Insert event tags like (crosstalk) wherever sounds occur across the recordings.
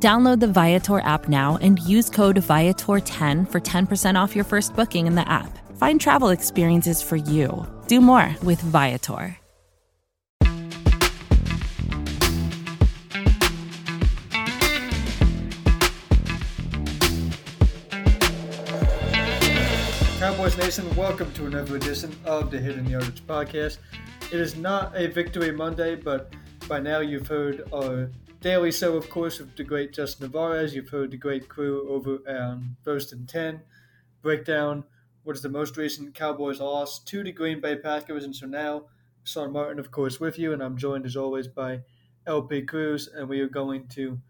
Download the Viator app now and use code Viator10 for 10% off your first booking in the app. Find travel experiences for you. Do more with Viator. Cowboys Nation, welcome to another edition of the Hidden Yardage Podcast. It is not a Victory Monday, but by now you've heard our daily show, of course, of the great Justin Navarez. You've heard the great crew over on First and 10 Breakdown, what is the most recent Cowboys loss to the Green Bay Packers. And so now, Sean Martin, of course, with you, and I'm joined as always by LP Cruz, and we are going to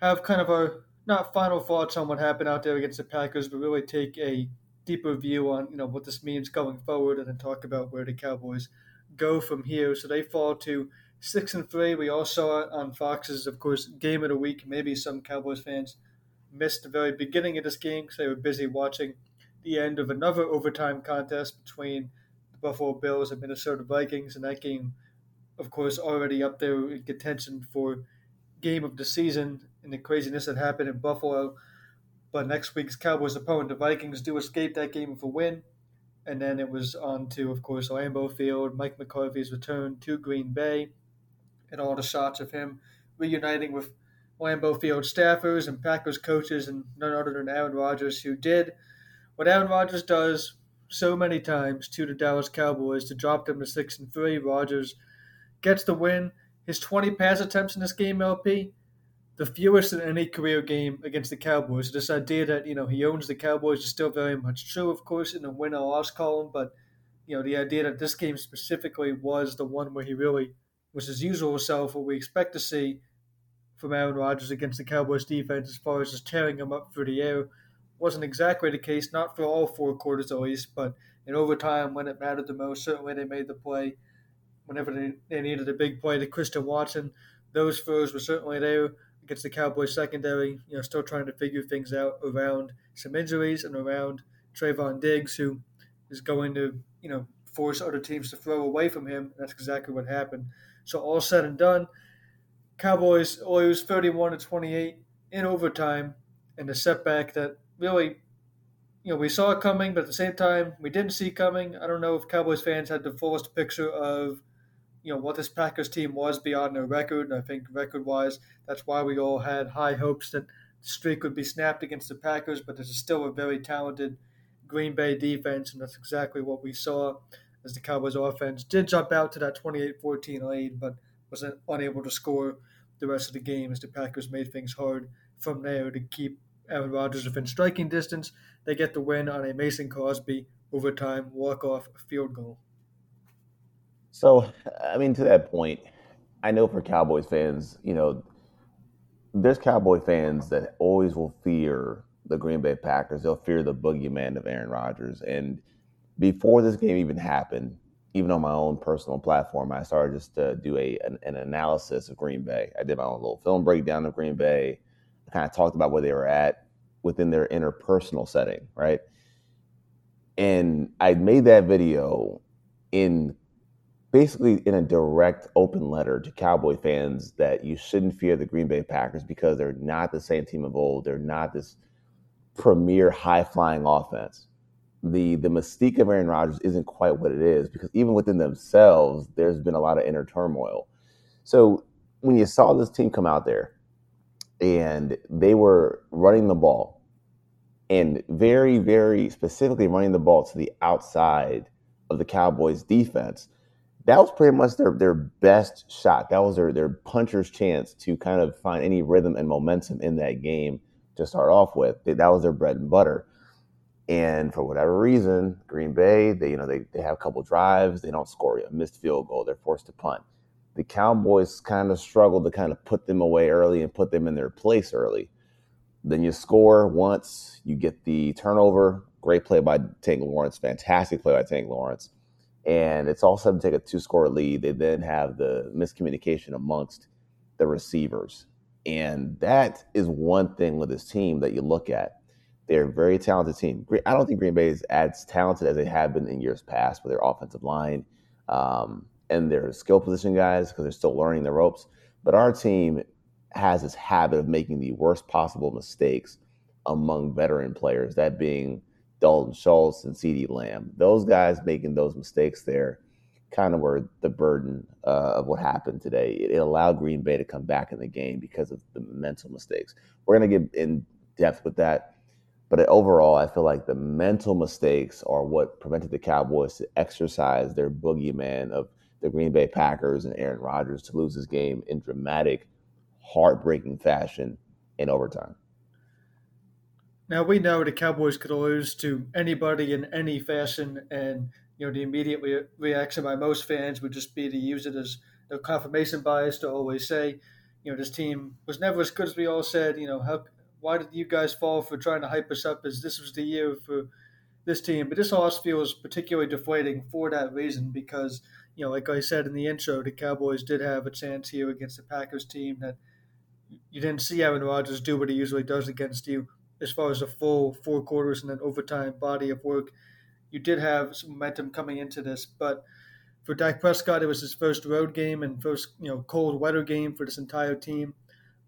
have kind of our not final thoughts on what happened out there against the Packers, but really take a deeper view on you know what this means going forward, and then talk about where the Cowboys go from here. So they fall to six and three. We all saw it on Fox's, of course, game of the week. Maybe some Cowboys fans missed the very beginning of this game because they were busy watching the end of another overtime contest between the Buffalo Bills and Minnesota Vikings, and that game, of course, already up there in contention for game of the season and the craziness that happened in Buffalo. But next week's Cowboys opponent, the Vikings, do escape that game with a win. And then it was on to, of course, Lambeau Field, Mike McCarthy's return to Green Bay, and all the shots of him reuniting with Lambeau Field staffers and Packers coaches and none other than Aaron Rodgers, who did what Aaron Rodgers does so many times to the Dallas Cowboys to drop them to six and three. Rodgers gets the win. His 20 pass attempts in this game, LP, the fewest in any career game against the Cowboys. This idea that you know he owns the Cowboys is still very much true, of course, in the win or loss column. But you know the idea that this game specifically was the one where he really was his usual self, what we expect to see from Aaron Rodgers against the Cowboys defense as far as just tearing them up through the air. Wasn't exactly the case, not for all four quarters at least, but in overtime when it mattered the most, certainly they made the play whenever they, they needed a big play to Christian Watson. Those throws were certainly there against the Cowboys secondary, you know, still trying to figure things out around some injuries and around Trevon Diggs, who is going to, you know, force other teams to throw away from him. That's exactly what happened. So all said and done, Cowboys oh, lose 31 to 28 in overtime, and a setback that really, you know, we saw it coming, but at the same time, we didn't see coming. I don't know if Cowboys fans had the fullest picture of, you know, what this Packers team was beyond their record. And I think record-wise, that's why we all had high hopes that the streak would be snapped against the Packers. But this is still a very talented Green Bay defense, and that's exactly what we saw as the Cowboys offense did jump out to that 28-14 lead, but was unable to score the rest of the game as the Packers made things hard from there to keep Aaron Rodgers within striking distance. They get the win on a Mason Crosby overtime walk-off field goal. So, I mean, to that point, I know for Cowboys fans, you know, there's Cowboy fans that always will fear the Green Bay Packers. They'll fear the boogeyman of Aaron Rodgers. And before this game even happened, even on my own personal platform, I started just to do a an, an, analysis of Green Bay. I did my own little film breakdown of Green Bay. I kind of talked about where they were at within their interpersonal setting, right? And I made that video in basically in a direct open letter to Cowboy fans that you shouldn't fear the Green Bay Packers because they're not the same team of old. They're not this premier high flying offense the the mystique of Aaron Rodgers isn't quite what it is because even within themselves, there's been a lot of inner turmoil. So when you saw this team come out there and they were running the ball and very, very specifically running the ball to the outside of the Cowboys defense, that was pretty much their, their best shot. That was their, their puncher's chance to kind of find any rhythm and momentum in that game to start off with. That was their bread and butter. And for whatever reason, Green Bay, they you know they, they have a couple drives, they don't score a missed field goal, they're forced to punt. The Cowboys kind of struggled to kind of put them away early and put them in their place early. then you score once, you get the turnover. Great play by Tank Lawrence, fantastic play by Tank Lawrence. And it's all sudden take a two score lead. They then have the miscommunication amongst the receivers. And that is one thing with this team that you look at. They're a very talented team. I don't think Green Bay is as talented as they have been in years past with their offensive line um, and their skill position guys because they're still learning the ropes. But our team has this habit of making the worst possible mistakes among veteran players, that being Dalton Schultz and CeeDee Lamb. Those guys making those mistakes there kind of were the burden uh, of what happened today. It, it, allowed Green Bay to come back in the game because of the mental mistakes. We're going to get in depth with that. But overall, I feel like the mental mistakes are what prevented the Cowboys to exercise their boogeyman of the Green Bay Packers and Aaron Rodgers to lose this game in dramatic heartbreaking fashion in overtime. Now we know the Cowboys could lose to anybody in any fashion, and you know the immediate re- reaction by most fans would just be to use it as the confirmation bias to always say, you know, this team was never as good as we all said. You know, how why did you guys fall for trying to hype us up as this was the year for this team? But this loss feels particularly deflating for that reason because you know, like I said in the intro, the Cowboys did have a chance here against the Packers team that you didn't see Aaron Rodgers do what he usually does against you as far as a full four quarters and an overtime body of work. You did have some momentum coming into this, but for Dak Prescott, it was his first road game and first you know cold weather game for this entire team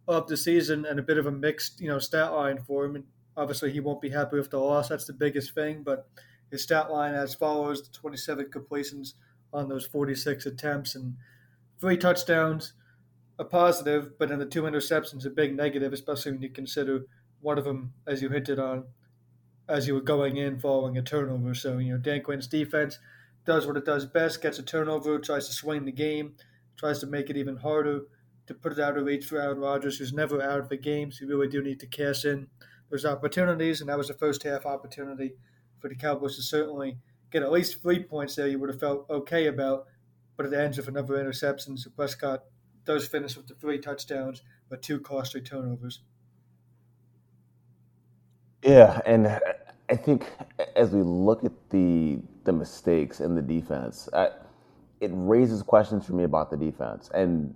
of the season, and a bit of a mixed you know stat line for him. And obviously, he won't be happy with the loss. That's the biggest thing. But his stat line as follows: the 27 completions on those 46 attempts and three touchdowns a positive, but in the two interceptions, a big negative, especially when you consider one of them, as you hinted on, as you were going in following a turnover. So, you know, Dan Quinn's defense does what it does best, gets a turnover, tries to swing the game, tries to make it even harder to put it out of reach for Aaron Rodgers, who's never out of the game. So you really do need to cash in those opportunities, and that was a first half opportunity for the Cowboys to certainly get at least three points there. You would have felt okay about, but it ends with another interception. So Prescott does finish with the three touchdowns, but two costly turnovers. Yeah, and I think as we look at the the mistakes in the defense, I, it raises questions for me about the defense. And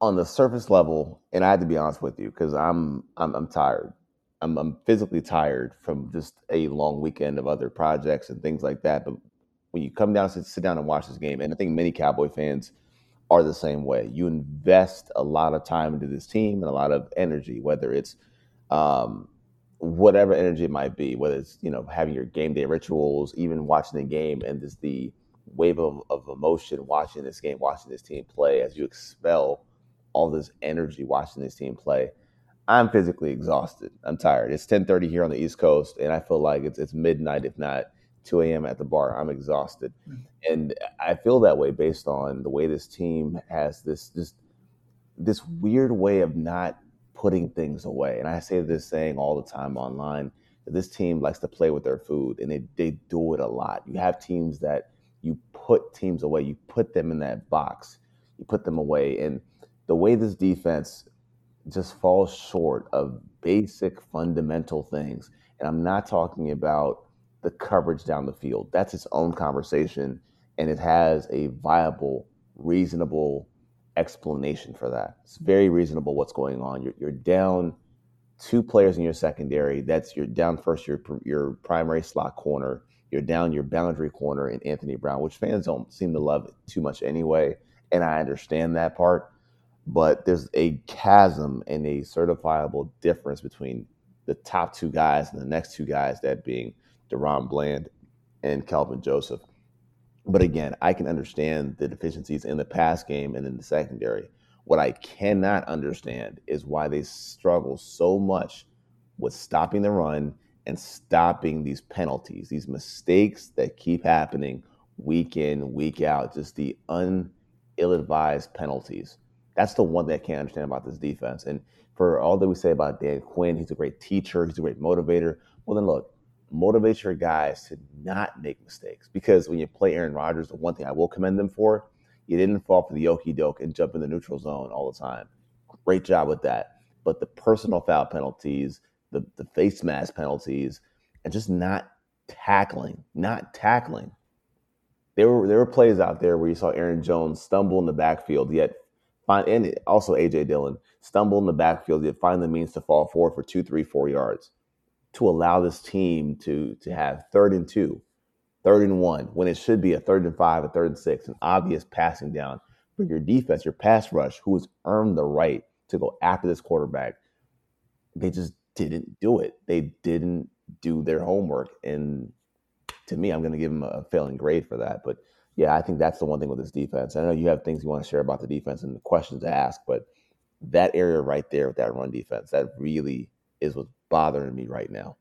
on the surface level, and I had to be honest with you because I'm, I'm I'm tired. I'm, I'm physically tired from just a long weekend of other projects and things like that. But when you come down, sit, sit down and watch this game, and I think many Cowboy fans are the same way. You invest a lot of time into this team and a lot of energy, whether it's um, whatever energy it might be, whether it's you know having your game day rituals, even watching the game, and just the wave of, of emotion watching this game, watching this team play as you expel all this energy watching this team play. I'm physically exhausted. I'm tired. It's 10:30 here on the East Coast, and I feel like it's it's midnight, if not 2 a.m. at the bar. I'm exhausted, mm-hmm. and I feel that way based on the way this team has this this this weird way of not putting things away. And I say this saying all the time online that this team likes to play with their food, and they they do it a lot. You have teams that you put teams away, you put them in that box, you put them away, and the way this defense just falls short of basic fundamental things. And I'm not talking about the coverage down the field. That's its own conversation, and it has a viable, reasonable explanation for that. It's very reasonable what's going on. You're, you're down two players in your secondary. That's you're down first your your primary slot corner. You're down your boundary corner in Anthony Brown, which fans don't seem to love too much anyway, and I understand that part. But there's a chasm and a certifiable difference between the top two guys and the next two guys, that being DaRon Bland and Kelvin Joseph. But again, I can understand the deficiencies in the pass game and in the secondary. What I cannot understand is why they struggle so much with stopping the run and stopping these penalties, these mistakes that keep happening week in, week out, just the un ill advised penalties. That's the one that I can't understand about this defense. And for all that we say about Dan Quinn, he's a great teacher, he's a great motivator. Well, then look, motivate your guys to not make mistakes. Because when you play Aaron Rodgers, the one thing I will commend them for, you didn't fall for the okey doke and jump in the neutral zone all the time. Great job with that. but the personal foul penalties, the, the face mask penalties, and just not tackling, not tackling. There were there were plays out there where you saw Aaron Jones stumble in the backfield, yet find and also AJ Dillon stumble in the backfield, yet find the means to fall forward for two, three, four yards to allow this team to to have third and two, third and one, when it should be a third and five, a third and six, an obvious passing down for your defense, your pass rush, who has earned the right to go after this quarterback. They just didn't do it. They didn't do their homework. And to me, I'm going to give them a failing grade for that. But yeah, I think that's the one thing with this defense. I know you have things you want to share about the defense and the questions to ask, but that area right there with that run defense, that really is what's bothering me right now.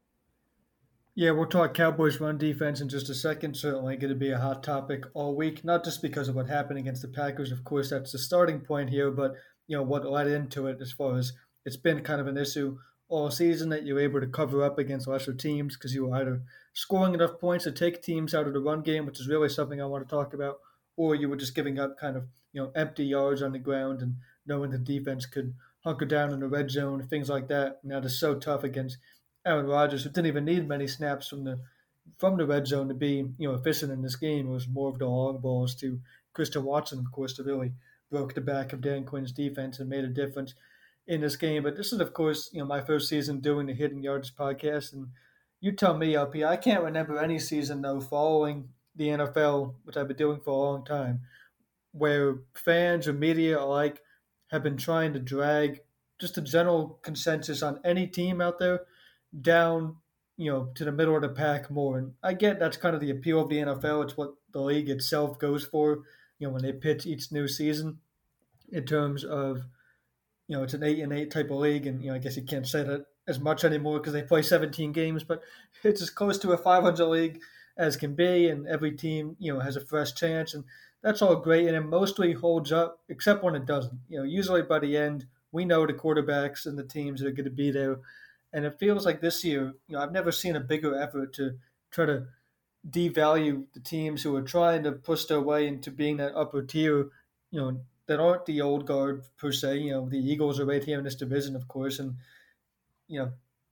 Yeah, we'll talk Cowboys run defense in just a second. Certainly going to be a hot topic all week, not just because of what happened against the Packers. Of course, that's the starting point here, but you know what led into it as far as it's been kind of an issue all season that you're able to cover up against lesser teams because you were either scoring enough points to take teams out of the run game, which is really something I want to talk about, or you were just giving up kind of you know empty yards on the ground and knowing the defense could hunker down in the red zone, things like that. Now it's so tough against Aaron Rodgers, who didn't even need many snaps from the from the red zone to be you know efficient in this game. It was more of the long balls to Christian Watson, of course, to really broke the back of Dan Quinn's defense and made a difference in this game. But this is, of course, you know, my first season doing the Hidden Yards podcast, and you tell me, LP, I can't remember any season though following the NFL, which I've been doing for a long time, where fans or media alike have been trying to drag just a general consensus on any team out there down, you know, to the middle of the pack more. And I get that's kind of the appeal of the NFL. It's what the league itself goes for you know, when they pitch each new season in terms of, you know, it's an eight and eight type of league. And, you know, I guess you can't say that as much anymore because they play 17 games, but it's as close to a 500 league as can be. And every team, you know, has a fresh chance. And that's all great. And it mostly holds up, except when it doesn't. You know, usually by the end, we know the quarterbacks and the teams that are going to be there. And it feels like this year, you know, I've never seen a bigger effort to try to devalue the teams who are trying to push their way into being that upper tier, you know, that aren't the old guard per se. You know, the Eagles are right here in this division, of course, and you know,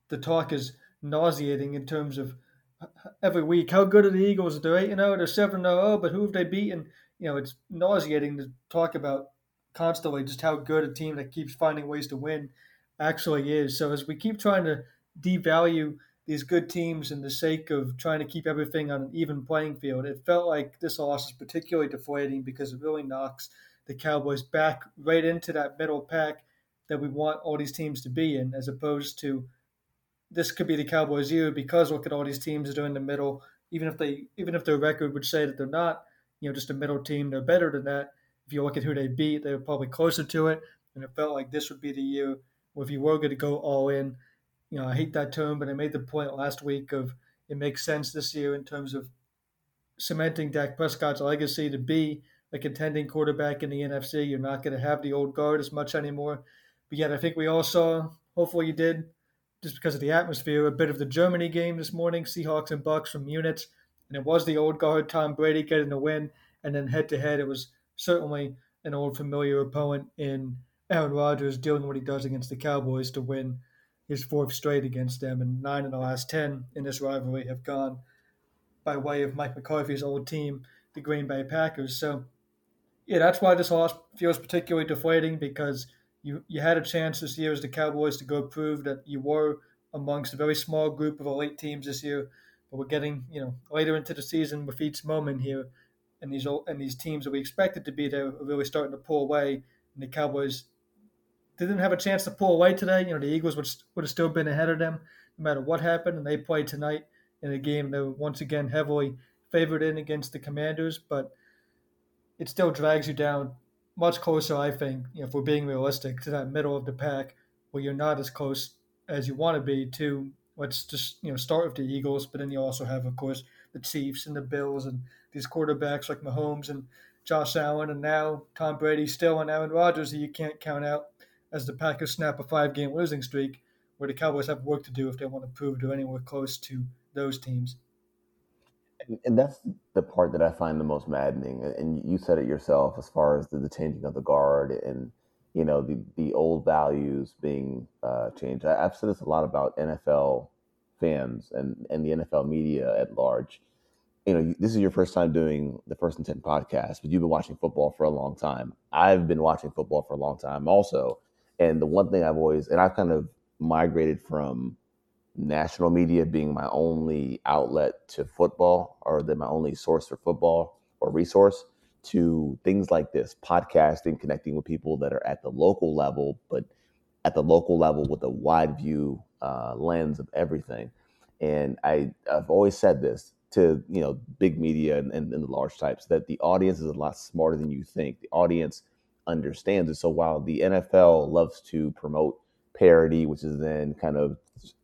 the talk is nauseating in terms of every week how good are the Eagles? They're eight and zero, they're seven and zero, but who have they beaten? You know, it's nauseating to talk about constantly just how good a team that keeps finding ways to win actually is. So as we keep trying to devalue these good teams in the sake of trying to keep everything on an even playing field. It felt like this loss is particularly deflating because it really knocks the Cowboys back right into that middle pack that we want all these teams to be in, as opposed to this could be the Cowboys' year because look at all these teams that are in the middle. Even if they, even if their record would say that they're not, you know, just a middle team, they're better than that. If you look at who they beat, they're probably closer to it. And it felt like this would be the year where if you were going to go all in, you know, I hate that term, but I made the point last week of it makes sense this year in terms of cementing Dak Prescott's legacy to be a contending quarterback in the NFC. You're not going to have the old guard as much anymore. But yet, I think we all saw, hopefully you did, just because of the atmosphere, a bit of the Germany game this morning, Seahawks and Bucks from Munich. And it was the old guard, Tom Brady, getting the win. And then head to head, it was certainly an old familiar opponent in Aaron Rodgers doing what he does against the Cowboys to win his fourth straight against them, and nine of the last ten in this rivalry have gone by way of Mike McCarthy's old team, the Green Bay Packers. So, yeah, that's why this loss feels particularly deflating because you you had a chance this year as the Cowboys to go prove that you were amongst a very small group of elite teams this year. But we're getting you know later into the season with each moment here, and these and these teams that we expected to be there are really starting to pull away, and the Cowboys didn't have a chance to pull away today. You know, the Eagles would, would have still been ahead of them no matter what happened, and they played tonight in a game they were once again heavily favored in against the Commanders, but it still drags you down much closer, I think, you know, if we're being realistic, to that middle of the pack where you're not as close as you want to be to let's just, you know, start with the Eagles, but then you also have, of course, the Chiefs and the Bills and these quarterbacks like Mahomes and Josh Allen and now Tom Brady still and Aaron Rodgers that you can't count out as the Packers snap a five game losing streak, where the Cowboys have work to do if they want to prove they're anywhere close to those teams. And, that's the part that I find the most maddening. And you said it yourself as far as the, the changing of the guard and you know the the old values being uh, changed. I, have said this a lot about NFL fans and and the NFL media at large. You know, this is your first time doing the First and Ten podcast, but you've been watching football for a long time. I've been watching football for a long time, also. And the one thing I've always and I've kind of migrated from national media being my only outlet to football, or then my only source for football or resource to things like this podcasting, connecting with people that are at the local level, but at the local level with a wide view uh, lens of everything. And I, I've always said this to you know big media and, and, and the large types that the audience is a lot smarter than you think. The audience understands it. So while the NFL loves to promote parody, which is then kind of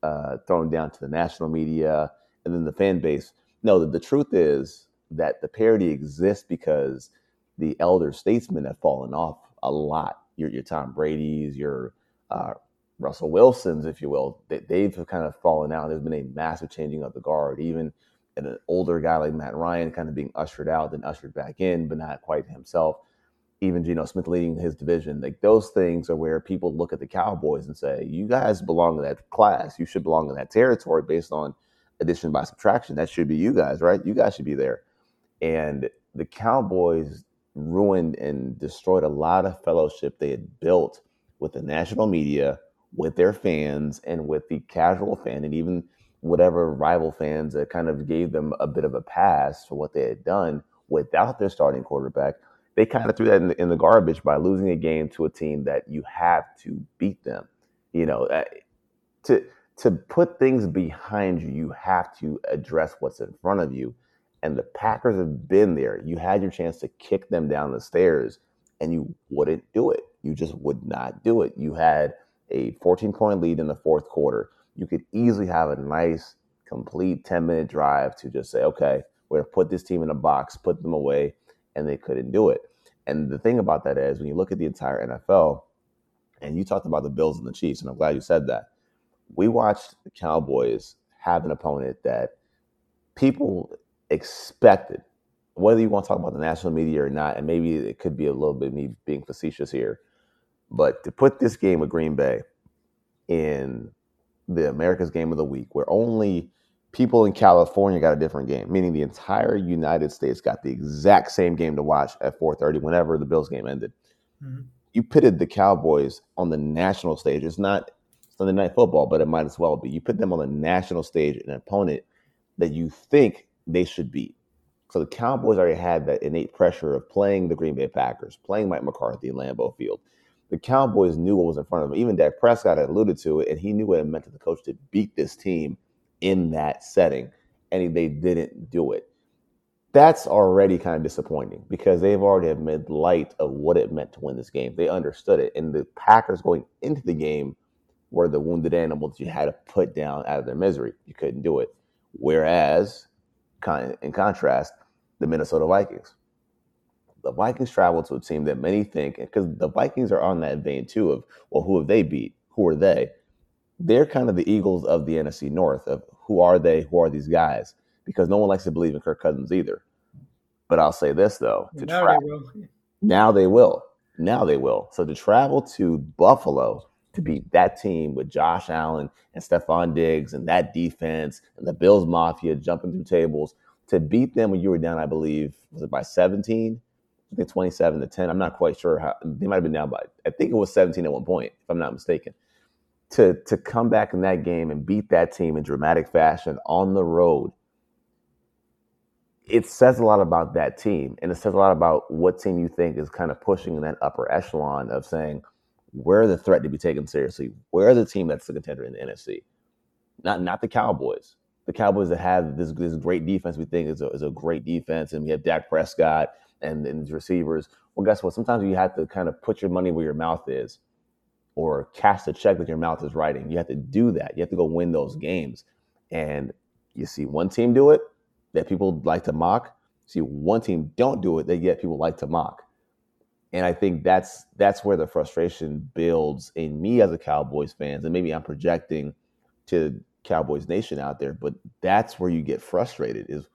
uh, thrown down to the national media and then the fan base, no, the, the truth is that the parody exists because the elder statesmen have fallen off a lot. Your, your Tom Brady's, your uh, Russell Wilson's, if you will, they, they've kind of fallen out. There's been a massive changing of the guard. Even an older guy like Matt Ryan kind of being ushered out, then ushered back in, but not quite himself. Even Geno Smith leading his division, like those things are where people look at the Cowboys and say, "You guys belong in that class. You should belong in that territory based on addition by subtraction. That should be you guys, right? You guys should be there." And the Cowboys ruined and destroyed a lot of fellowship they had built with the national media, with their fans, and with the casual fan, and even whatever rival fans that kind of gave them a bit of a pass for what they had done without their starting quarterback. They kind of threw that in the, in the garbage by losing a game to a team that you have to beat them. You know, uh, to to put things behind you, you have to address what's in front of you and the Packers have been there. You had your chance to kick them down the stairs and you wouldn't do it. You just would not do it. You had a 14 point lead in the fourth quarter. You could easily have a nice, complete 10 minute drive to just say, okay, we're going to put this team in a box, put them away, and they couldn't do it. And the thing about that is, when you look at the entire NFL, and you talked about the Bills and the Chiefs, and I'm glad you said that. We watched the Cowboys have an opponent that people expected, whether you want to talk about the national media or not, and maybe it could be a little bit me being facetious here, but to put this game with Green Bay in the America's Game of the Week, where only people in California got a different game, meaning the entire United States got the exact same game to watch at 4:30 whenever the Bills game ended. Mm-hmm. You pitted the Cowboys on the national stage. It's not Sunday night football, but it might as well be. You put them on the national stage, an opponent that you think they should beat. So the Cowboys already had that innate pressure of playing the Green Bay Packers, playing Mike McCarthy in Lambeau Field. The Cowboys knew what was in front of them. Even Dak Prescott had alluded to it, and he knew what it meant to the coach to beat this team in that setting, and they didn't do it. That's already kind of disappointing because they've already made light of what it meant to win this game. They understood it, and the Packers going into the game were the wounded animals you had to put down out of their misery. You couldn't do it. Whereas in contrast, the Minnesota Vikings. The Vikings travel to a team that many think, because the Vikings are on that vein too of, well, who have they beat? Who are they? They're kind of the Eagles of the NFC North of who are they? Who are these guys? Because no one likes to believe in Kirk Cousins either. But I'll say this though: to now travel, they will. Now they will. Now they will. So to travel to Buffalo to beat that team with Josh Allen and Stefon Diggs and that defense and the Bills Mafia jumping through tables to beat them when you were down, I believe, was it by 17? I think 27 to 10. I'm not quite sure how they might have been down by, I think it was 17 at one point, if I'm not mistaken. To, to come back in that game and beat that team in dramatic fashion on the road, it says a lot about that team. And it says a lot about what team you think is kind of pushing in that upper echelon of saying, we're the threat to be taken seriously. We're the team that's the contender in the NFC, not not the Cowboys. The Cowboys that have this this great defense, we think is a, is a great defense, and we have Dak Prescott and, and receivers. Well, guess what? Sometimes you have to kind of put your money where your mouth is, or cast a check that your mouth is writing. You have to do that. You have to go win those games, and you see one team do it that people like to mock. See one team don't do it that yet people like to mock and I think that's that's where the frustration builds in me as a Cowboys fans, and maybe I'm projecting to Cowboys Nation out there, but that's where you get frustrated is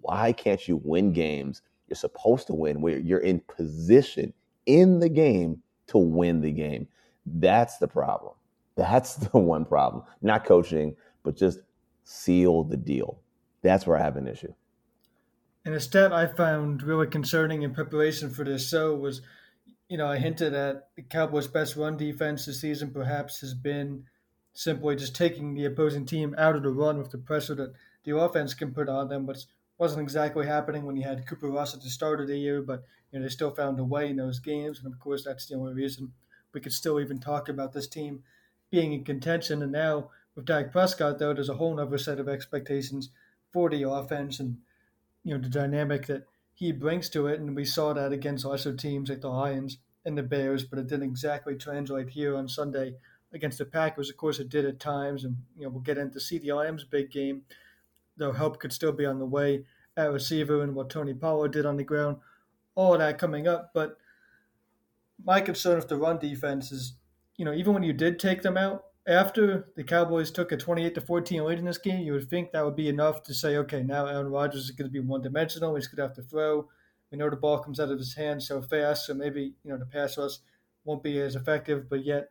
why can't you win games you're supposed to win where you're in position in the game to win the game. That's the problem. That's (laughs) the one problem. Not coaching, but just seal the deal. That's where I have an issue. And a stat I found really concerning in preparation for this show was, you know, I hinted at the Cowboys' best run defense this season perhaps has been simply just taking the opposing team out of the run with the pressure that the offense can put on them, but wasn't exactly happening when you had Cooper Rush at the start of the year, but you know, they still found a way in those games, and of course that's the only reason we could still even talk about this team being in contention. And now with Dak Prescott, though, there's a whole other set of expectations for the offense and you know the dynamic that he brings to it, and we saw that against lesser teams like the Lions and the Bears, but it didn't exactly translate here on Sunday against the Packers. Of course, it did at times, and you know we'll get into CeeDee Lamb's big game, though help could still be on the way at receiver and what Tony Pollard did on the ground, all that coming up. But my concern with the run defense is, you know, even when you did take them out, after the Cowboys took a 28 to 14 lead in this game, you would think that would be enough to say, okay, now Aaron Rodgers is going to be one dimensional. He's going to have to throw. We know the ball comes out of his hand so fast, so maybe you know the pass rush won't be as effective. But yet,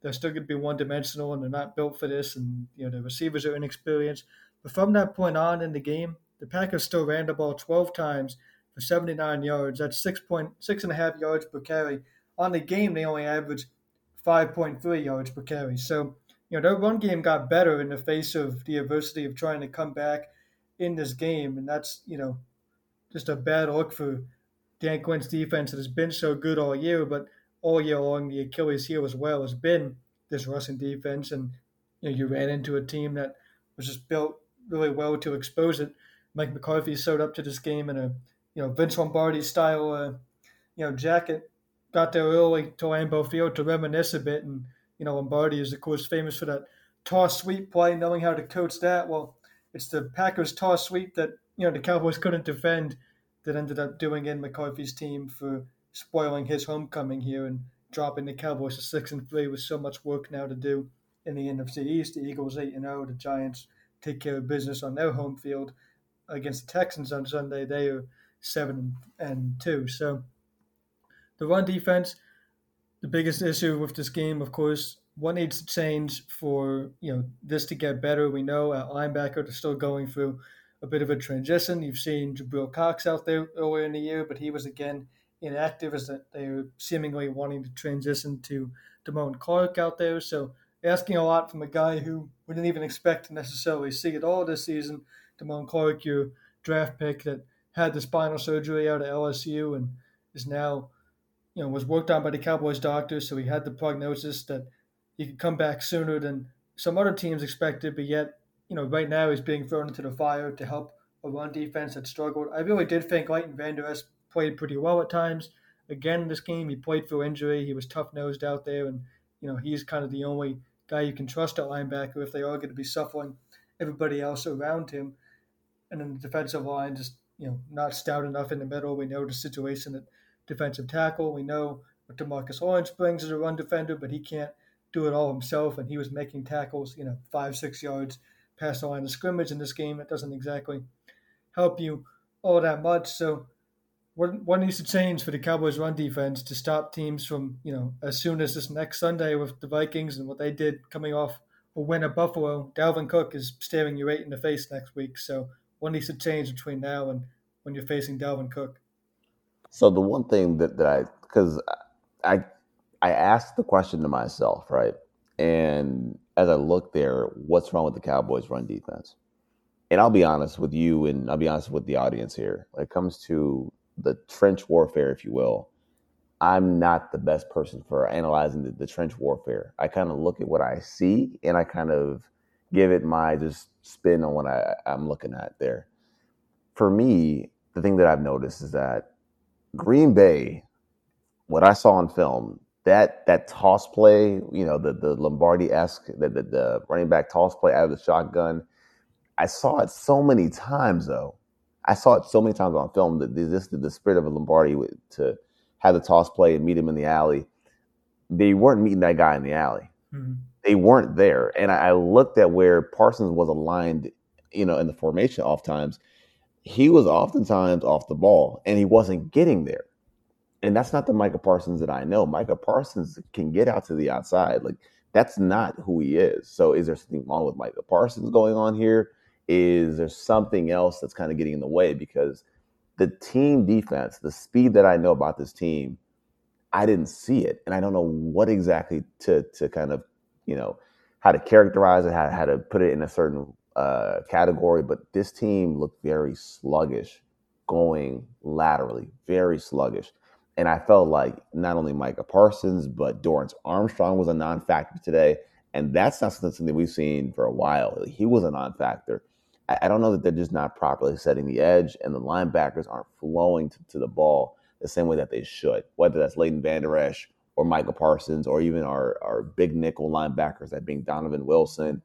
they're still going to be one dimensional, and they're not built for this. And you know the receivers are inexperienced. But from that point on in the game, the Packers still ran the ball 12 times for 79 yards. That's six point six and a half yards per carry. On the game, they only averaged 5.3 yards per carry. So, you know, their run game got better in the face of the adversity of trying to come back in this game. And that's, you know, just a bad look for Dan Quinn's defense that has been so good all year, but all year long, the Achilles heel as well has been this rushing defense. And, you know, you ran into a team that was just built really well to expose it. Mike McCarthy showed up to this game in a, you know, Vince Lombardi style, uh, you know, jacket got there early to Lambeau Field to reminisce a bit. And, you know, Lombardi is, of course, famous for that toss sweep play, knowing how to coach that. Well, it's the Packers toss sweep that, you know, the Cowboys couldn't defend that ended up doing in McCarthy's team for spoiling his homecoming here and dropping the Cowboys to 6 and 3 with so much work now to do in the NFC East. The Eagles 8 and 0, the Giants take care of business on their home field against the Texans on Sunday. They are 7 and 2. So, the run defense, the biggest issue with this game, of course, what needs to change for you know this to get better? We know at linebacker they're still going through a bit of a transition. You've seen Jabril Cox out there earlier in the year, but he was again inactive as they are seemingly wanting to transition to Damone Clark out there. So asking a lot from a guy who we didn't even expect to necessarily see at all this season. Damone Clark, your draft pick that had the spinal surgery out at LSU and is now you know, was worked on by the Cowboys doctors, so he had the prognosis that he could come back sooner than some other teams expected. But yet, you know, right now he's being thrown into the fire to help a run defense that struggled. I really did think Leighton Vander Esch played pretty well at times. Again, in this game, he played through injury. He was tough nosed out there, and you know he's kind of the only guy you can trust at linebacker if they are going to be suffering everybody else around him. And then the defensive line just you know not stout enough in the middle. We know the situation that defensive tackle. We know what DeMarcus Lawrence brings as a run defender, but he can't do it all himself. And he was making tackles, you know, five, six yards past the line of scrimmage in this game. It doesn't exactly help you all that much. So, what, what needs to change for the Cowboys' run defense to stop teams from, you know, as soon as this next Sunday with the Vikings and what they did coming off a win at Buffalo? Dalvin Cook is staring you right in the face next week. So, what needs to change between now and when you're facing Dalvin Cook? So the one thing that, that I because I I asked the question to myself, right? And as I look there, what's wrong with the Cowboys run defense? And I'll be honest with you and I'll be honest with the audience here. When it comes to the trench warfare, if you will, I'm not the best person for analyzing the, the trench warfare. I kind of look at what I see and I kind of give it my just spin on what I, I'm looking at there. For me, the thing that I've noticed is that Green Bay, what I saw on film, that that toss play, you know, the the Lombardi esque, the, the, the running back toss play out of the shotgun, I saw it so many times though. I saw it so many times on film that this did the spirit of a Lombardi to have the toss play and meet him in the alley. They weren't meeting that guy in the alley. Mm-hmm. They weren't there, and I, I looked at where Parsons was aligned, you know, in the formation off times he was oftentimes off the ball and he wasn't getting there. And that's not the Micah Parsons that I know. Micah Parsons can get out to the outside. Like that's not who he is. So is there something wrong with Micah Parsons going on here? Is there something else that's kind of getting in the way? Because the team defense, the speed that I know about this team, I didn't see it. And I don't know what exactly to to kind of, you know, how to characterize it, how, how to put it in a certain uh, category. But this team looked very sluggish going laterally, very sluggish. And I felt like not only Micah Parsons, but Dorance Armstrong was a non factor today. And that's not something we've seen for a while. He was a non factor. I don't know that they're just not properly setting the edge, and the linebackers aren't flowing to, to the ball the same way that they should, whether that's Leighton Vander Esch or Micah Parsons or even our, our big nickel linebackers, that being Donovan Wilson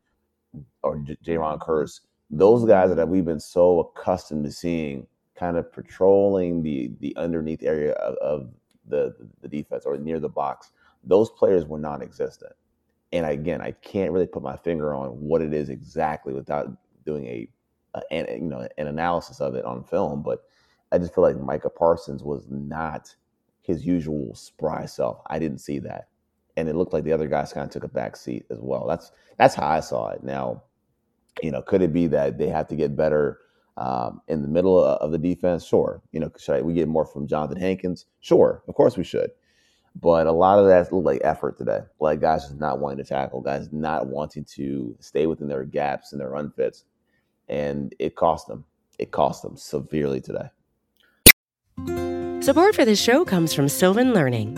or J- Jayron Kearse. Those guys that we've been so accustomed to seeing kind of patrolling the the underneath area of, of the the defense or near the box. Those players were non-existent, and again, I can't really put my finger on what it is exactly without doing a, a you know an analysis of it on film. But I just feel like Micah Parsons was not his usual spry self. I didn't see that, and it looked like the other guys kind of took a back seat as well. That's that's how I saw it. Now, you know, could it be that they have to get better? Um, in the middle of the defense, sure. You know, should I, we get more from Johnathan Hankins? Sure, of course we should. But a lot of that looked like effort today. Like guys just not wanting to tackle, guys not wanting to stay within their gaps and their unfits, and it cost them. It cost them severely today. Support for this show comes from Sylvan Learning.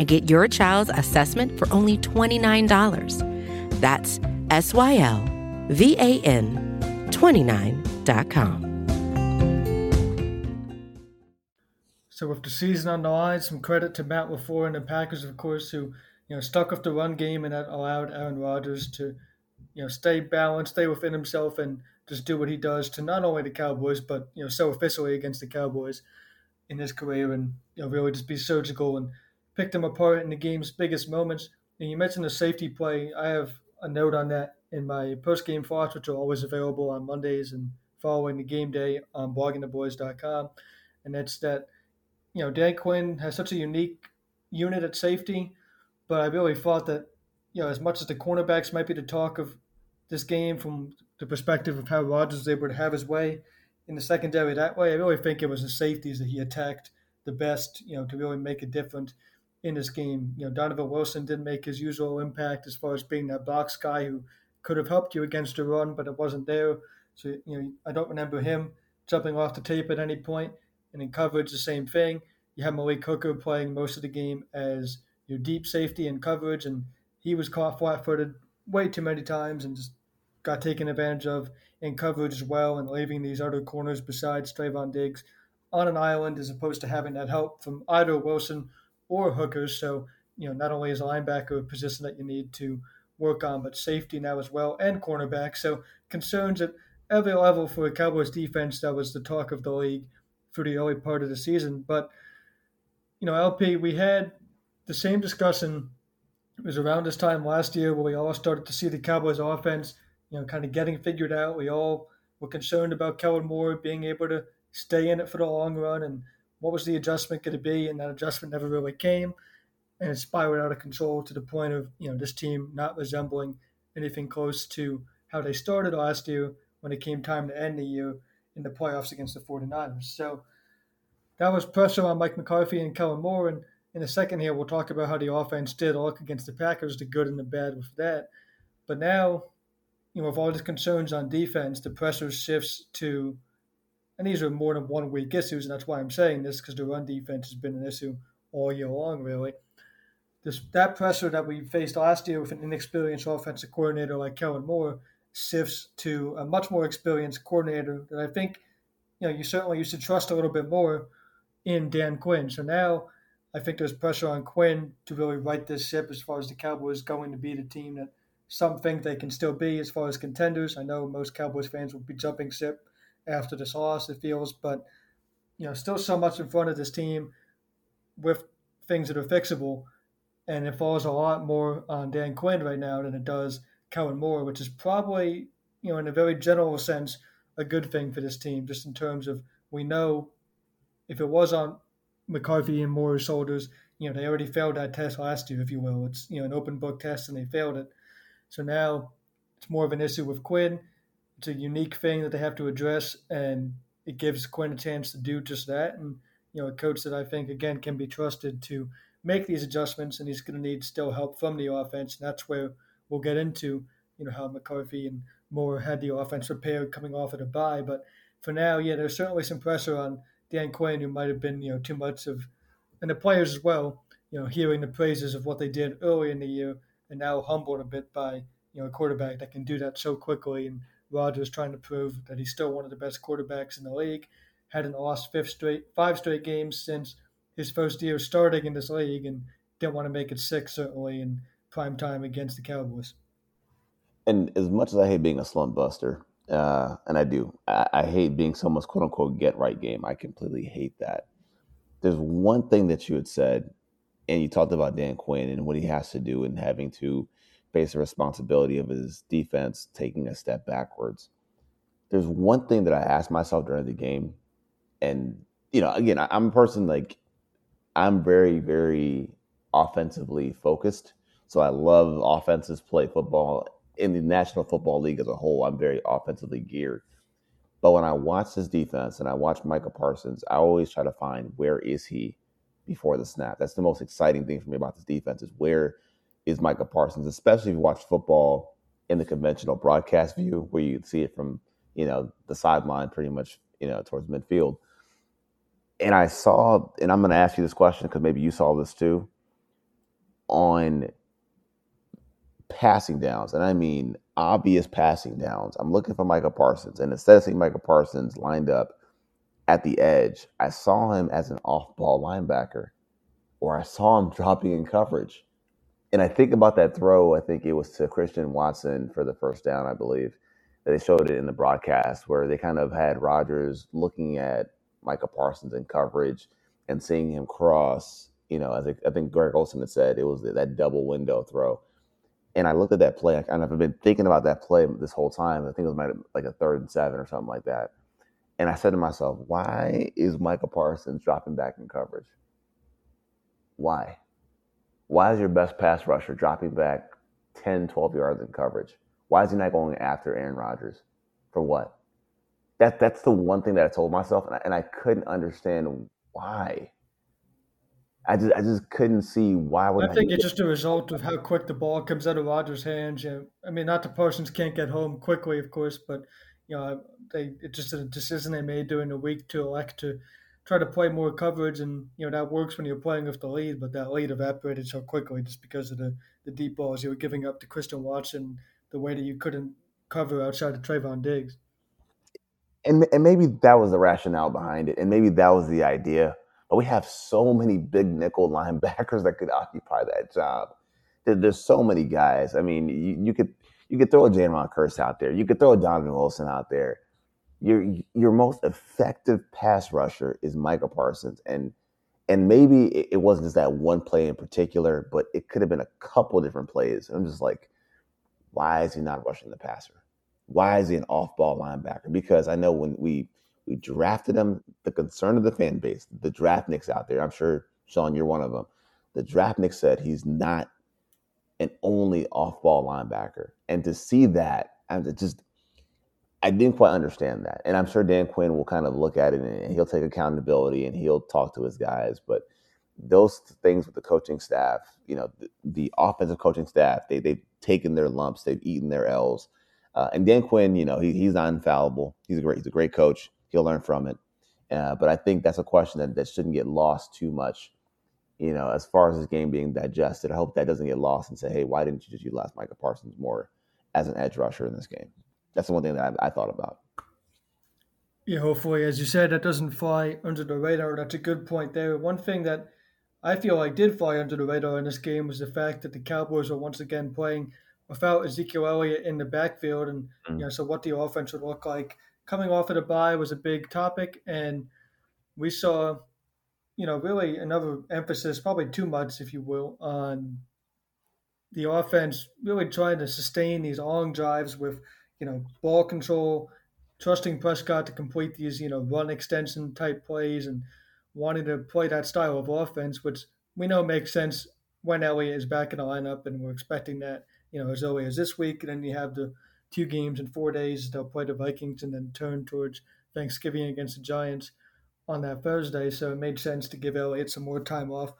and get your child's assessment for only $29. That's S Y L V A N 29.com. So with the season on the line, some credit to Matt LaFleur and the Packers, of course, who you know stuck with the run game and that allowed Aaron Rodgers to you know stay balanced, stay within himself, and just do what he does to not only the Cowboys but you know so officially against the Cowboys in his career, and you know really just be surgical and pick them apart in the game's biggest moments. And you mentioned the safety play. I have a note on that in my post game thoughts, which are always available on Mondays and following the game day on bloggingtheboys.com, and that's that you know, Dan Quinn has such a unique unit at safety, but I really thought that, you know, as much as the cornerbacks might be the talk of this game from the perspective of how Rodgers was able to have his way in the secondary that way, I really think it was the safeties that he attacked the best, you know, to really make a difference in this game. You know, Donovan Wilson didn't make his usual impact as far as being that box guy who could have helped you against a run, but it wasn't there. So, you know, I don't remember him jumping off the tape at any point. And in coverage, the same thing. You have Malik Hooker playing most of the game as your deep safety in coverage, and he was caught flat footed way too many times and just got taken advantage of in coverage as well, and leaving these other corners besides Trevon Diggs on an island as opposed to having that help from either Wilson or hookers. So, you know, not only is a linebacker a position that you need to work on, but safety now as well and cornerback. So concerns at every level for a Cowboys defense that was the talk of the league for the early part of the season. But you know, LP, we had the same discussion. It was around this time last year where we all started to see the Cowboys offense, you know, kind of getting figured out. We all were concerned about Kellen Moore being able to stay in it for the long run and what was the adjustment going to be, and that adjustment never really came, and it spiraled out of control to the point of you know this team not resembling anything close to how they started last year when it came time to end the year in the playoffs against the 49ers. So that was pressure on Mike McCarthy and Kellen Moore. And in a second here, we'll talk about how the offense did look against the Packers, the good and the bad with that. But now, you know, with all these concerns on defense, the pressure shifts to, and these are more than one week issues, and that's why I'm saying this because the run defense has been an issue all year long, really. This, that pressure that we faced last year with an inexperienced offensive coordinator like Kellen Moore shifts to a much more experienced coordinator that I think, you know, you certainly used to trust a little bit more in Dan Quinn. So now I think there's pressure on Quinn to really right this ship as far as the Cowboys going to be the team that some think they can still be as far as contenders. I know most Cowboys fans will be jumping ship after this loss, it feels, but you know, still so much in front of this team with things that are fixable. And it falls a lot more on Dan Quinn right now than it does Kellen Moore, which is probably, you know, in a very general sense, a good thing for this team, just in terms of we know if it was on McCarthy and Moore's shoulders. You know, they already failed that test last year, if you will. It's you know an open book test, and they failed it. So now it's more of an issue with Quinn. It's a unique thing that they have to address, and it gives Quinn a chance to do just that. And you know, a coach that I think again can be trusted to make these adjustments, and he's going to need still help from the offense. And that's where we'll get into you know how McCarthy and Moore had the offense prepared coming off of the bye. But for now, yeah, there's certainly some pressure on Dan Quinn, who might have been, you know, too much of, and the players as well, you know, hearing the praises of what they did early in the year and now humbled a bit by, you know, a quarterback that can do that so quickly. And Rodgers trying to prove that he's still one of the best quarterbacks in the league. Hadn't lost fifth straight, five straight games since his first year starting in this league, and didn't want to make it six certainly in prime time against the Cowboys. And as much as I hate being a slump buster, uh, and I do. I, I, hate being someone's quote unquote get right game. I completely hate that. There's one thing that you had said, and you talked about Dan Quinn and what he has to do and having to face the responsibility of his defense taking a step backwards. There's one thing that I asked myself during the game, and you know, again, I, I'm a person like I'm very, very offensively focused. So I love offenses play football in the National Football League as a whole, I'm very offensively geared. But when I watch this defense and I watch Micah Parsons, I always try to find where is he before the snap. That's the most exciting thing for me about this defense is where is Micah Parsons, especially if you watch football in the conventional broadcast view where you see it from, you know, the sideline pretty much, you know, towards midfield. And I saw, and I'm going to ask you this question because maybe you saw this too, on passing downs, and I mean obvious passing downs. I'm looking for Micah Parsons, and instead of seeing Micah Parsons lined up at the edge, I saw him as an off ball linebacker, or I saw him (laughs) dropping in coverage. And I think about that throw, I think it was to Christian Watson for the first down, I believe. They showed it in the broadcast where they kind of had Rodgers looking at Micah Parsons in coverage and seeing him cross. You know, as I think Greg Olsen had said, it was that double window throw and I looked at that play, and I've been thinking about that play this whole time. I think it was like a third and seven or something like that. And I said to myself, why is Michael Parsons dropping back in coverage? Why? Why is your best pass rusher dropping back 10, 12 yards in coverage? Why is he not going after Aaron Rodgers? For what? That, that's the one thing that I told myself, and I, and I couldn't understand why. I just I just couldn't see why would I think it's just a result of how quick the ball comes out of Rodgers' hands. You know, I mean, not the Parsons can't get home quickly, of course, but you know, they it's just a decision they made during the week to elect to try to play more coverage, and you know that works when you're playing with the lead, but that lead evaporated so quickly just because of the the deep balls you were giving up to Christian Watson, the way that you couldn't cover outside of Trevon Diggs. And and maybe that was the rationale behind it, and maybe that was the idea but we have so many big nickel (laughs) linebackers that could occupy that job. there's so many guys. I mean, you, you could you could throw a Jayron Kearse out there. You could throw a Donovan Wilson out there. Your your most effective pass rusher is Micah Parsons, and and maybe it wasn't just that one play in particular, but it could have been a couple different plays. I'm just like, why is he not rushing the passer? Why is he an off-ball linebacker? Because I know when we we drafted him. The concern of the fan base, the draftniks out there, I'm sure, Sean, you're one of them. The draft draftnik said he's not an only off ball linebacker. And to see that, I'm just, I didn't quite understand that. And I'm sure Dan Quinn will kind of look at it and he'll take accountability and he'll talk to his guys. But those things with the coaching staff, you know, the, the offensive coaching staff, they they've taken their lumps, they've eaten their L's. Uh, and Dan Quinn, you know, he, he's not infallible. He's a great he's a great coach. He'll learn from it. Uh, but I think that's a question that, that shouldn't get lost too much. You know, as far as this game being digested, I hope that doesn't get lost and say, hey, why didn't you just utilize Micah Parsons more as an edge rusher in this game? That's the one thing that I, I thought about. Yeah, hopefully, as you said, that doesn't fly under the radar. That's a good point there. One thing that I feel like did fly under the radar in this game was the fact that the Cowboys are once again playing without Ezekiel Elliott in the backfield, and mm. you know, so what the offense would look like coming off of the bye was a big topic, and we saw, you know, really another emphasis, probably too much, if you will, on the offense really trying to sustain these long drives with, you know, ball control, trusting Prescott to complete these, you know, run extension type plays and wanting to play that style of offense, which we know makes sense when Elliott is back in the lineup, and we're expecting that, you know, as early as this week. And then you have the two games in four days. They'll play the Vikings and then turn towards Thanksgiving against the Giants on that Thursday. So it made sense to give Elliott some more time off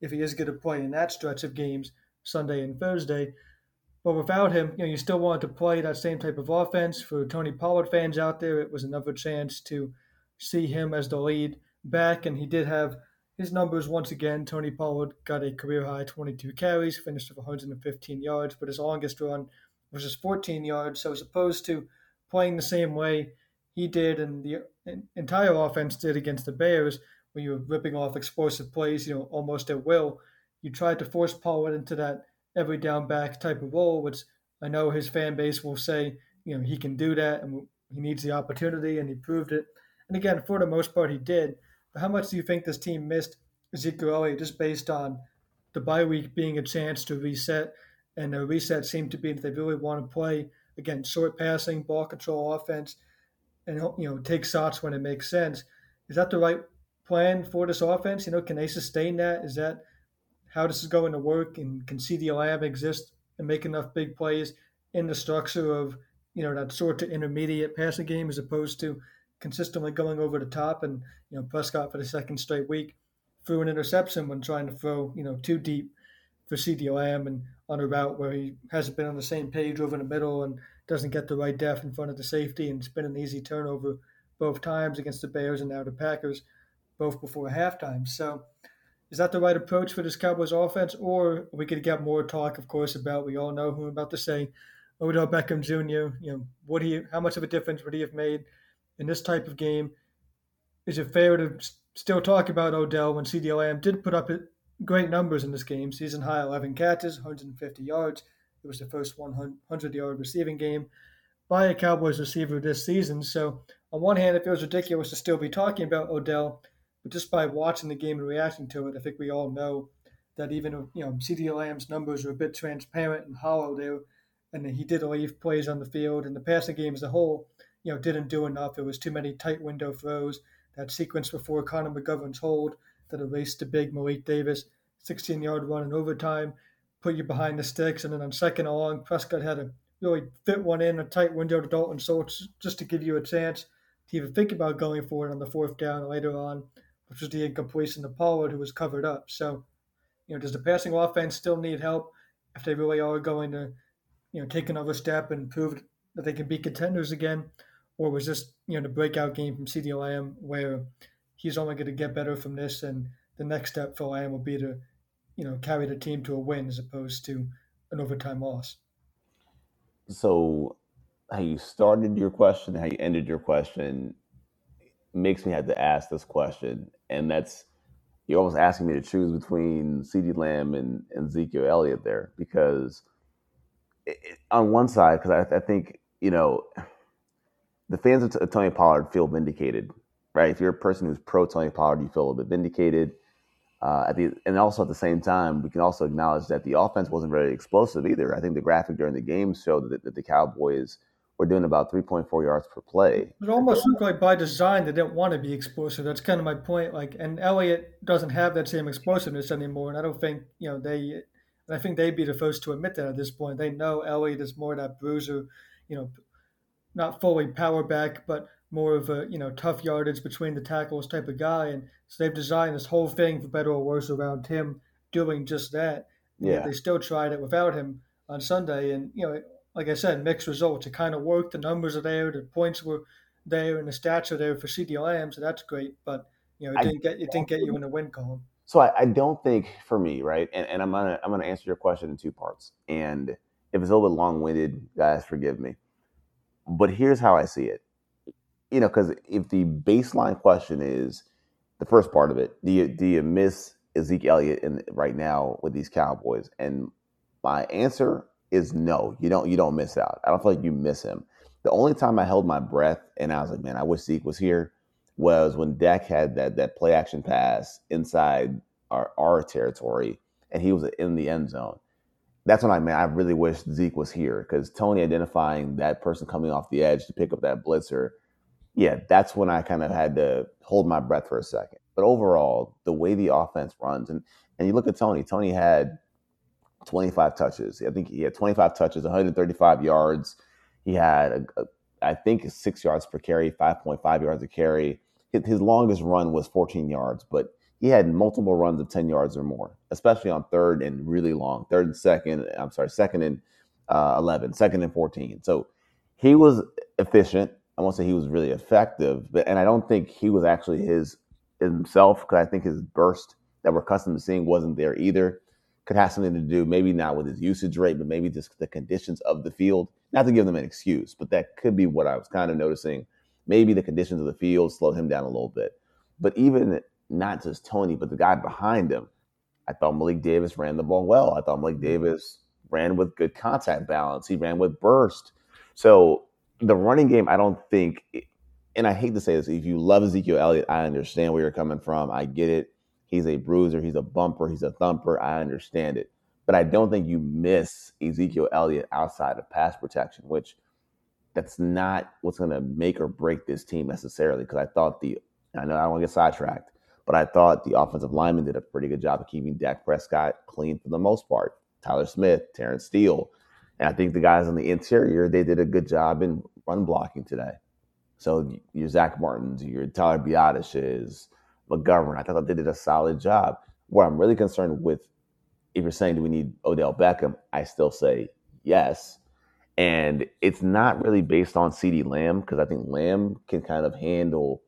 if he is going to play in that stretch of games Sunday and Thursday. But without him, you know, you still wanted to play that same type of offense. For Tony Pollard fans out there, it was another chance to see him as the lead back, and he did have his numbers once again. Tony Pollard got a career high 22 carries, finished with 115 yards, but his longest run was just 14 yards. So as opposed to playing the same way he did and the entire offense did against the Bears, where you were ripping off explosive plays, you know, almost at will, you tried to force Pollard into that every down back type of role, which I know his fan base will say, you know, he can do that and he needs the opportunity, and he proved it. And again, for the most part, he did. But how much do you think this team missed Ezekiel Elliott just based on the bye week being a chance to reset? And the reset seemed to be that they really want to play again short passing, ball control offense, and you know take shots when it makes sense. Is that the right plan for this offense? You know, can they sustain that? Is that how this is going to work? And can CeeDee Lamb exist and make enough big plays in the structure of you know that sort of intermediate passing game as opposed to consistently going over the top. And you know, Prescott for the second straight week threw an interception when trying to throw you know too deep for CeeDee Lamb and on a route where he hasn't been on the same page over the middle and doesn't get the right depth in front of the safety. And it's been an easy turnover both times against the Bears and now the Packers, both before halftime. So is that the right approach for this Cowboys offense? Or we could get more talk, of course, about we all know who I'm about to say, Odell Beckham Jr. You know, what he how much of a difference would he have made in this type of game. Is it fair to still talk about Odell when CeeDee Lamb did put up great numbers in this game? Season high 11 catches, 150 yards. It was the first 100 yard receiving game by a Cowboys receiver this season. So, on one hand, it feels ridiculous to still be talking about Odell, but just by watching the game and reacting to it, I think we all know that even you know CeeDee Lamb's numbers are a bit transparent and hollow there, and he did leave plays on the field, and the passing game as a whole you know, didn't do enough. There was too many tight window throws. That sequence before Connor McGovern's hold that erased the big Malik Davis 16 yard run in overtime, put you behind the sticks. And then on second along, Prescott had to really fit one in a tight window to Dalton Schultz just to give you a chance to even think about going for it on the fourth down later on, which was the incompletion to Pollard, who was covered up. So, you know, does the passing offense still need help if they really are going to, you know, take another step and prove that they can be contenders again? or was this you know the breakout game from CeeDee Lamb where he's only going to get better from this, and the next step for Lamb will be to you know carry the team to a win as opposed to an overtime loss. So, how you started your question, how you ended your question, makes me have to ask this question, and that's you're almost asking me to choose between CeeDee Lamb and, and Ezekiel Elliott there because it, on one side, because I, I think you know the fans of Tony Pollard feel vindicated, right? If you're a person who's pro Tony Pollard, you feel a little bit vindicated. Uh, the, and also at the same time, we can also acknowledge that the offense wasn't very explosive either. I think the graphic during the game showed that, that the Cowboys were doing about 3.4 yards per play. It almost looked like by design they didn't want to be explosive. That's kind of my point. Like, and Elliott doesn't have that same explosiveness anymore, and I don't think you know they. I think they'd be the first to admit that at this point. They know Elliott is more that bruiser, you know, not fully power back, but more of a you know tough yardage between the tackles type of guy, and so they've designed this whole thing for better or worse around him doing just that. Yeah, they still tried it without him on Sunday, and you know, like I said, mixed results. It kind of worked. The numbers are there, the points were there, and the stats are there for CeeDee Lamb, so that's great. But you know, it didn't I, get it didn't get you in the win column. So I, I, don't think for me, right, and, and I'm gonna I'm gonna answer your question in two parts, and if it's a little bit long winded, guys, forgive me. But here's how I see it you know, because if the baseline question is the first part of it, do you do you miss Ezekiel Elliott in right now with these Cowboys? And my answer is no. You don't you don't miss out. I don't feel like you miss him. The only time I held my breath and I was like, man, I wish Zeke was here, was when Dak had that that play action pass inside our our territory and he was in the end zone. That's when I mean I really wish Zeke was here because Tony identifying that person coming off the edge to pick up that blitzer yeah, that's when I kind of had to hold my breath for a second. But overall, the way the offense runs, and and you look at Tony. Tony had 25 touches. I think he had 25 touches, 135 yards. He had, a, a, I think, six yards per carry, 5.5 yards a carry. His, longest run was 14 yards, but he had multiple runs of 10 yards or more, especially on third and really long, third and second. I'm sorry, second and uh, 11, second and 14. So he was efficient. I won't say he was really effective, but and I don't think he was actually his himself because I think his burst that we're accustomed to seeing wasn't there either. Could have something to do, maybe not with his usage rate, but maybe just the conditions of the field. Not to give them an excuse, but that could be what I was kind of noticing. Maybe the conditions of the field slowed him down a little bit. But even not just Tony, but the guy behind him, I thought Malik Davis ran the ball well. I thought Malik mm-hmm. Davis ran with good contact balance. He ran with burst. So the running game, I don't think, and I hate to say this, if you love Ezekiel Elliott, I understand where you're coming from. I get it. He's a bruiser, he's a bumper, he's a thumper. I understand it. But I don't think you miss Ezekiel Elliott outside of pass protection, which that's not what's going to make or break this team necessarily. Because I thought the, I know I don't want to get sidetracked, but I thought the offensive lineman did a pretty good job of keeping Dak Prescott clean for the most part. Tyler Smith, Terence Steele, and I think the guys on the interior, they did a good job in run blocking today. So your Zach Martins, your Tyler Biadaszes, McGovern, I thought they did a solid job. Where I'm really concerned with, if you're saying do we need Odell Beckham, I still say yes. And it's not really based on CeeDee Lamb because I think Lamb can kind of handle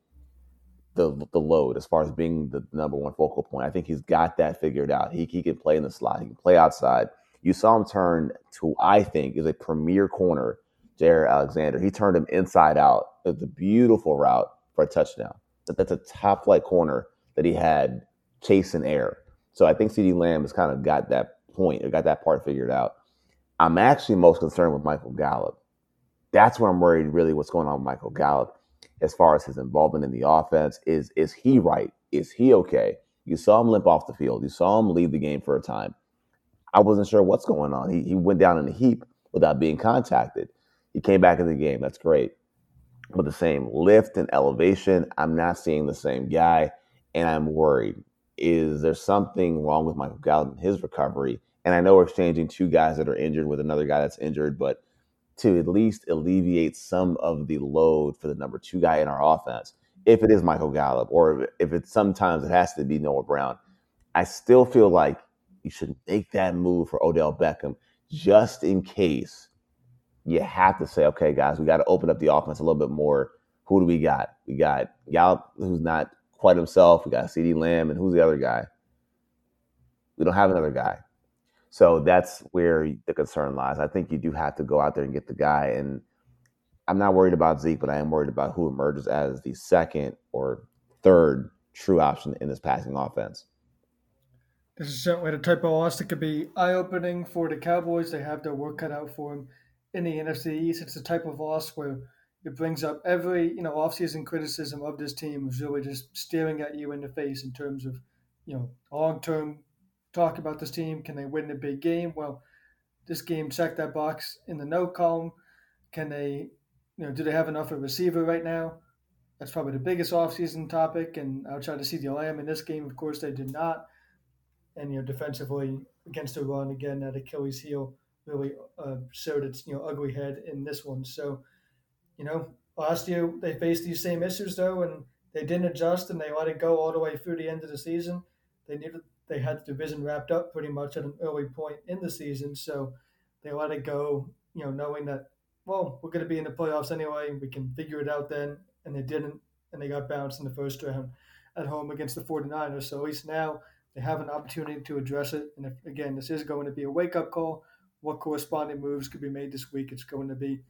the the load as far as being the number one focal point. I think he's got that figured out. He, he can play in the slot, he can play outside. You saw him turn to, I think, is a premier corner, Jaire Alexander. He turned him inside out. It's a beautiful route for a touchdown. That's a top flight corner that he had chasing air. So I think CeeDee Lamb has kind of got that point or got that part figured out. I'm actually most concerned with Michael Gallup. That's where I'm worried really what's going on with Michael Gallup as far as his involvement in the offense. Is is he right? Is he okay? You saw him limp off the field. You saw him leave the game for a time. I wasn't sure what's going on. He, he went down in a heap without being contacted. He came back in the game. That's great. But the same lift and elevation, I'm not seeing the same guy, and I'm worried. Is there something wrong with Michael Gallup and his recovery? And I know we're exchanging two guys that are injured with another guy that's injured, but to at least alleviate some of the load for the number two guy in our offense, if it is Michael Gallup, or if it's sometimes it has to be Noah Brown, I still feel like you should make that move for Odell Beckham just in case you have to say, okay, guys, we got to open up the offense a little bit more. Who do we got? We got Gallup, who's not quite himself. We got CeeDee Lamb, and who's the other guy? We don't have another guy. So that's where the concern lies. I think you do have to go out there and get the guy. And I'm not worried about Zeke, but I am worried about who emerges as the second or third true option in this passing offense. This is certainly the type of loss that could be eye opening for the Cowboys. They have their work cut out for them in the NFC East. It's the type of loss where it brings up every you know offseason criticism of this team is really just staring at you in the face in terms of you know long term talk about this team. Can they win a big game? Well, this game checked that box in the no column. Can they you know do they have enough of a receiver right now? That's probably the biggest offseason topic. And outside of the Lamb in this game, of course, they did not and you know defensively against the run again that Achilles heel really uh, showed its you know ugly head in this one. So you know last year they faced these same issues though, and they didn't adjust and they let it go all the way through the end of the season. They needed they had the division wrapped up pretty much at an early point in the season, so they let it go, you know, knowing that well we're going to be in the playoffs anyway, we can figure it out then, and they didn't, and they got bounced in the first round at home against the 49ers. So at least now they have an opportunity to address it. And if, again, this is going to be a wake up call, what corresponding moves could be made this week? It's going to be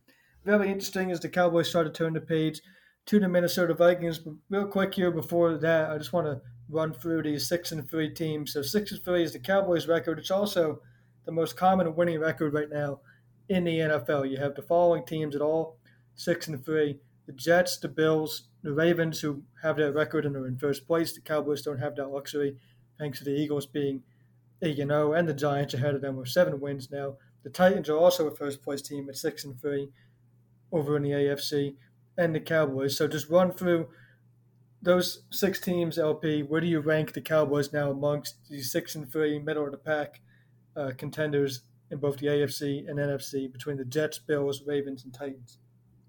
very interesting as the Cowboys start to turn the page to the Minnesota Vikings. But real quick here before that, I just want to run through these six and three teams. So six and three is the Cowboys record. It's also the most common winning record right now in the NFL. You have the following teams at all six and three: the Jets, the Bills, the Ravens, who have that record and are in first place. The Cowboys don't have that luxury, thanks to the Eagles being 8 0, and the Giants ahead of them with seven wins now. The Titans are also a first place team at 6 and 3 over in the AFC, and the Cowboys. So just run through those six teams, LP. Where do you rank the Cowboys now amongst the 6 and 3 middle of the pack uh, contenders in both the AFC and NFC between the Jets, Bills, Ravens, and Titans?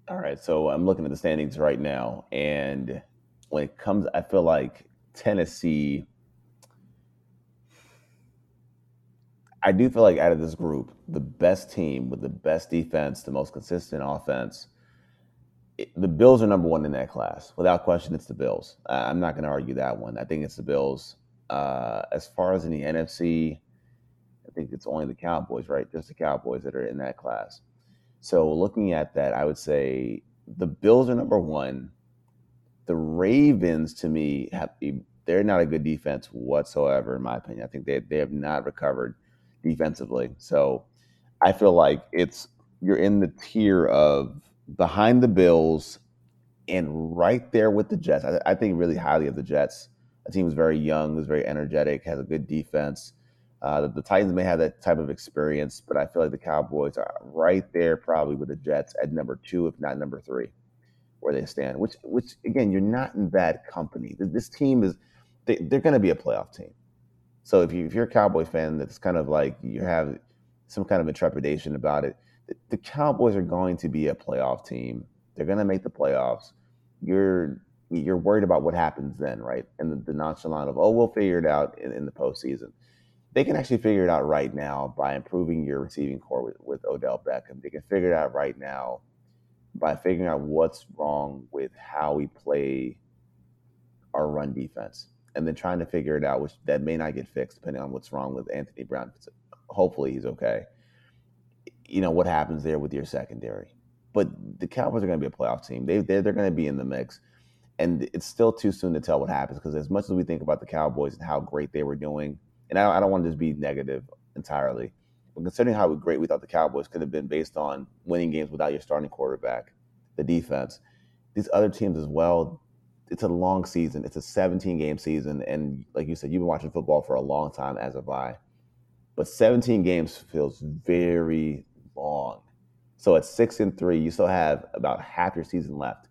All right, so I'm looking at the standings right now, and when it comes, I feel like Tennessee. I do feel like out of this group, the best team with the best defense, the most consistent offense, it, the Bills are number one in that class. Without question, it's the Bills. I'm not going to argue that one. I think it's the Bills. Uh, as far as in the NFC, I think it's only the Cowboys, right? Just the Cowboys that are in that class. So looking at that, I would say the Bills are number one. The Ravens, to me, have they're not a good defense whatsoever, in my opinion. I think they they have not recovered defensively. So I feel like it's you're in the tier of behind the Bills and right there with the Jets. I, I think really highly of the Jets. A team is very young, is very energetic, has a good defense. Uh, the, the, Titans may have that type of experience, but I feel like the Cowboys are right there, probably with the Jets at number two, if not number three, where they stand. Which, which again, you're not in bad company. This team is they, are going to be a playoff team. So if you if you're a Cowboys fan, that's kind of like you have some kind of intrepidation about it. The, the Cowboys are going to be a playoff team. They're going to make the playoffs. You're you're worried about what happens then, right? And the, the nonchalant of oh, we'll figure it out in, in the postseason they can actually figure it out right now by improving your receiving corps with, with Odell Beckham. They can figure it out right now by figuring out what's wrong with how we play our run defense and then trying to figure it out, which that may not get fixed depending on what's wrong with Anthony Brown. Hopefully he's okay. You know, what happens there with your secondary. But the Cowboys are going to be a playoff team. They, they're, they're going to be in the mix. And it's still too soon to tell what happens because as much as we think about the Cowboys and how great they were doing – and I, I don't want to just be negative entirely, but considering how great we thought the Cowboys could have been based on winning games without your starting quarterback, the defense, these other teams as well. It's a long season. It's a 17 game season, and like you said, you've been watching football for a long time, as have I. But 17 games feels very long. So at six and three, you still have about half your season left.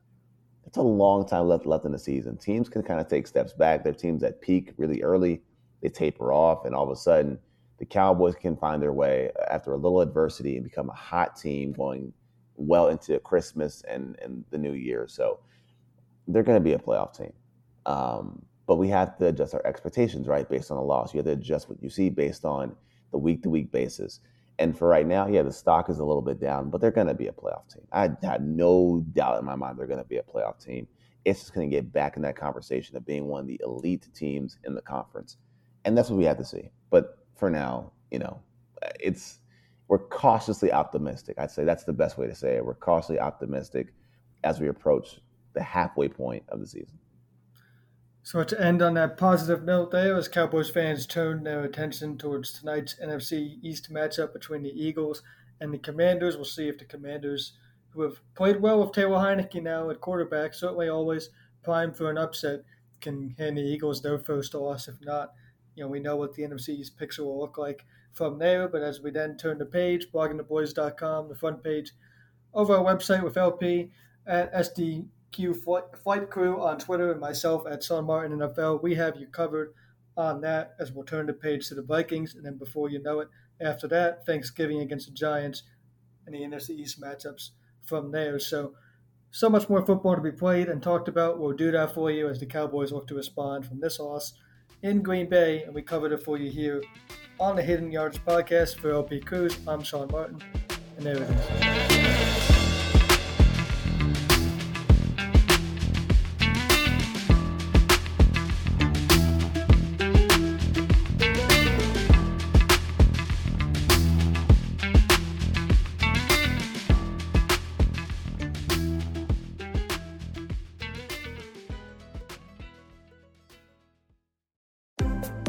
It's a long time left left in the season. Teams can kind of take steps back. There are teams that peak really early they taper off, and all of a sudden, the Cowboys can find their way after a little adversity and become a hot team going well into Christmas and, and the new year. So they're going to be a playoff team. Um, but we have to adjust our expectations, right, based on the loss. You have to adjust what you see based on the week to week basis. And for right now, yeah, the stock is a little bit down, but they're going to be a playoff team. I had no doubt in my mind they're going to be a playoff team. It's just going to get back in that conversation of being one of the elite teams in the conference and that's what we have to see. But for now, you know, it's we're cautiously optimistic. I'd say that's the best way to say it. We're cautiously optimistic as we approach the halfway point of the season. So to end on that positive note, there as Cowboys fans turn their attention towards tonight's NFC East matchup between the Eagles and the Commanders. We'll see if the Commanders, who have played well with Taylor Heinicke now at quarterback, certainly always primed for an upset, can hand the Eagles their first loss. If not, you know, we know what the NFC's picture will look like from there. But as we then turn the page, bloggingtheboys.com, the front page of our website with LP at SDQ Flight, Flight Crew on Twitter and myself at Sean Martin NFL, we have you covered on that as we'll turn the page to the Vikings. And then before you know it, after that, Thanksgiving against the Giants and the NFC East matchups from there. So So much more football to be played and talked about. We'll do that for you as the Cowboys look to respond from this loss in Green Bay, and we covered it for you here on the Hidden Yards podcast for LP Cruz. I'm Sean Martin, and there it is.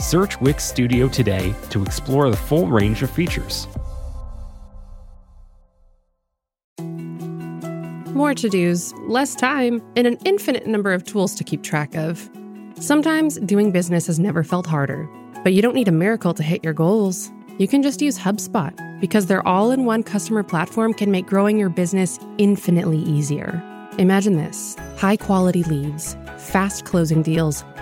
Search Wix Studio today to explore the full range of features. More to dos, less time, and an infinite number of tools to keep track of. Sometimes doing business has never felt harder, but you don't need a miracle to hit your goals. You can just use HubSpot because their all in one customer platform can make growing your business infinitely easier. Imagine this high quality leads, fast closing deals,